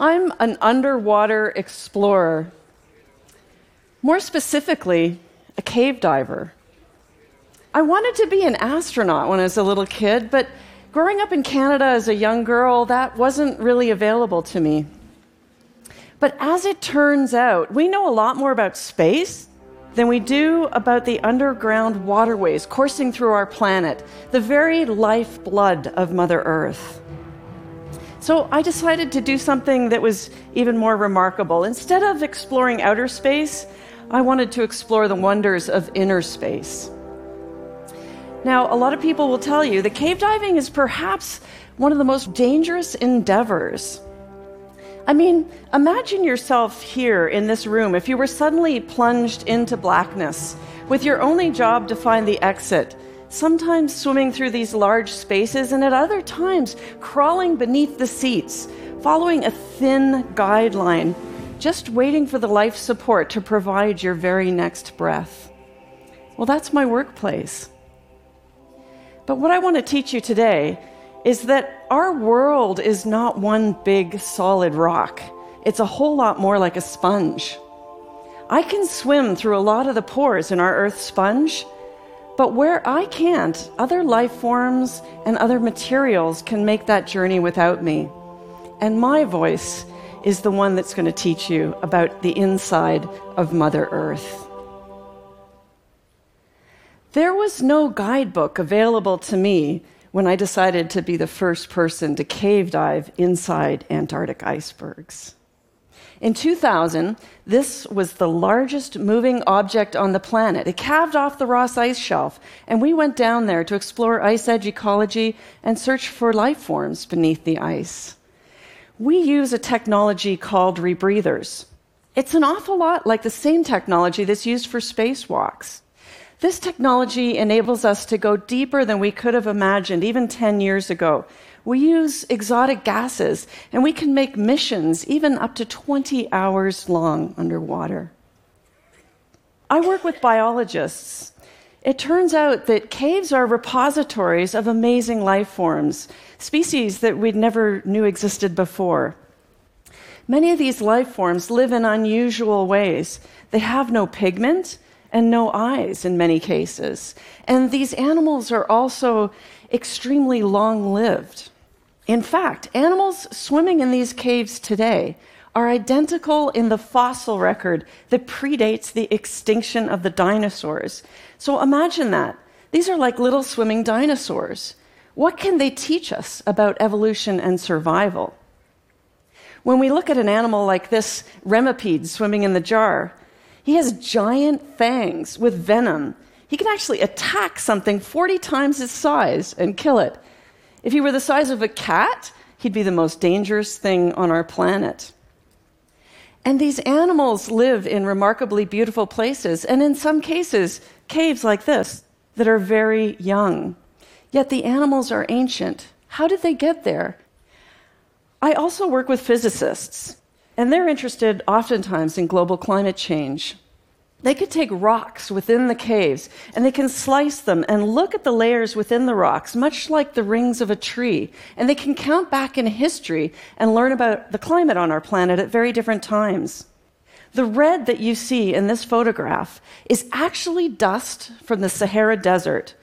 I'm an underwater explorer. More specifically, a cave diver. I wanted to be an astronaut when I was a little kid, but growing up in Canada as a young girl, that wasn't really available to me. But as it turns out, we know a lot more about space than we do about the underground waterways coursing through our planet, the very lifeblood of Mother Earth. So I decided to do something that was even more remarkable. Instead of exploring outer space, I wanted to explore the wonders of inner space. Now, a lot of people will tell you that cave diving is perhaps one of the most dangerous endeavors. I mean, imagine yourself here in this room if you were suddenly plunged into blackness with your only job to find the exit, sometimes swimming through these large spaces and at other times crawling beneath the seats, following a thin guideline just waiting for the life support to provide your very next breath. Well, that's my workplace. But what I want to teach you today is that our world is not one big solid rock, it's a whole lot more like a sponge. I can swim through a lot of the pores in our Earth sponge, but where I can't, other life forms and other materials can make that journey without me. And my voice is the one that's going to teach you about the inside of Mother Earth. There was no guidebook available to me when I decided to be the first person to cave dive inside Antarctic icebergs. In 2000, this was the largest moving object on the planet. It calved off the Ross Ice Shelf, and we went down there to explore ice edge ecology and search for life forms beneath the ice we use a technology called rebreathers. It's an awful lot like the same technology that's used for spacewalks. This technology enables us to go deeper than we could have imagined even 10 years ago. We use exotic gases, and we can make missions even up to 20 hours long underwater. I work with biologists it turns out that caves are repositories of amazing life forms, species that we'd never knew existed before. Many of these life forms live in unusual ways. They have no pigment and no eyes in many cases. And these animals are also extremely long lived. In fact, animals swimming in these caves today are identical in the fossil record that predates the extinction of the dinosaurs. So imagine that. These are like little swimming dinosaurs. What can they teach us about evolution and survival? When we look at an animal like this remipede swimming in the jar, he has giant fangs with venom. He can actually attack something 40 times his size and kill it. If he were the size of a cat, he'd be the most dangerous thing on our planet. And these animals live in remarkably beautiful places, and in some cases, caves like this that are very young. Yet the animals are ancient. How did they get there? I also work with physicists, and they're interested oftentimes in global climate change. They could take rocks within the caves and they can slice them and look at the layers within the rocks, much like the rings of a tree. And they can count back in history and learn about the climate on our planet at very different times. The red that you see in this photograph is actually dust from the Sahara Desert.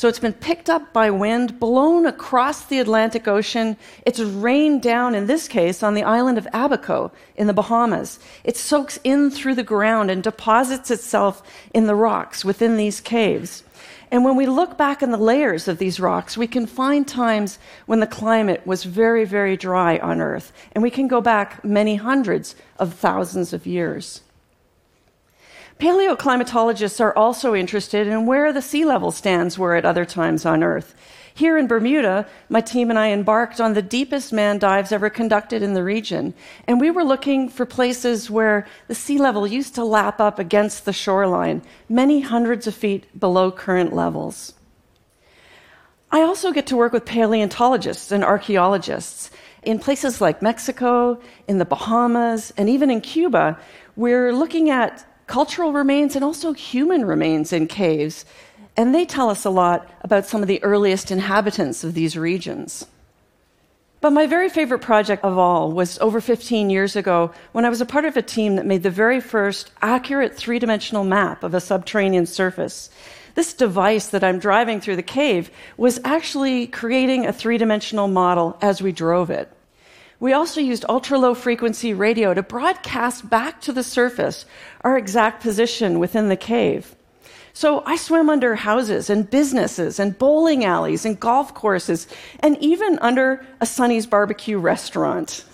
So it's been picked up by wind, blown across the Atlantic Ocean. It's rained down, in this case, on the island of Abaco in the Bahamas. It soaks in through the ground and deposits itself in the rocks within these caves. And when we look back in the layers of these rocks, we can find times when the climate was very, very dry on Earth. And we can go back many hundreds of thousands of years. Paleoclimatologists are also interested in where the sea level stands were at other times on Earth. Here in Bermuda, my team and I embarked on the deepest manned dives ever conducted in the region. And we were looking for places where the sea level used to lap up against the shoreline, many hundreds of feet below current levels. I also get to work with paleontologists and archaeologists. In places like Mexico, in the Bahamas, and even in Cuba, we're looking at cultural remains and also human remains in caves. And they tell us a lot about some of the earliest inhabitants of these regions. But my very favorite project of all was over 15 years ago when I was a part of a team that made the very first accurate three dimensional map of a subterranean surface. This device that I'm driving through the cave was actually creating a three dimensional model as we drove it. We also used ultra low frequency radio to broadcast back to the surface our exact position within the cave. So I swim under houses and businesses and bowling alleys and golf courses and even under a Sonny's barbecue restaurant.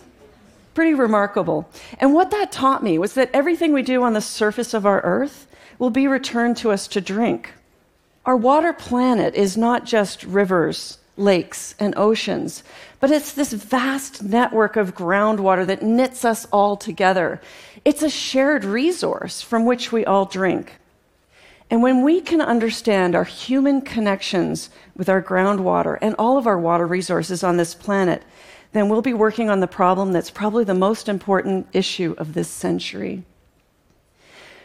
Pretty remarkable. And what that taught me was that everything we do on the surface of our earth will be returned to us to drink. Our water planet is not just rivers, lakes, and oceans, but it's this vast network of groundwater that knits us all together. It's a shared resource from which we all drink. And when we can understand our human connections with our groundwater and all of our water resources on this planet, then we'll be working on the problem that's probably the most important issue of this century.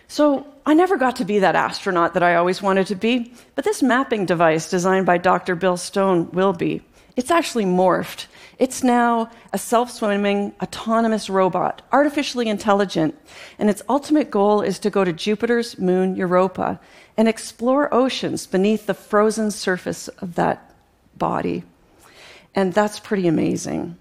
So, I never got to be that astronaut that I always wanted to be, but this mapping device designed by Dr. Bill Stone will be. It's actually morphed. It's now a self swimming, autonomous robot, artificially intelligent, and its ultimate goal is to go to Jupiter's moon Europa and explore oceans beneath the frozen surface of that body. And that's pretty amazing.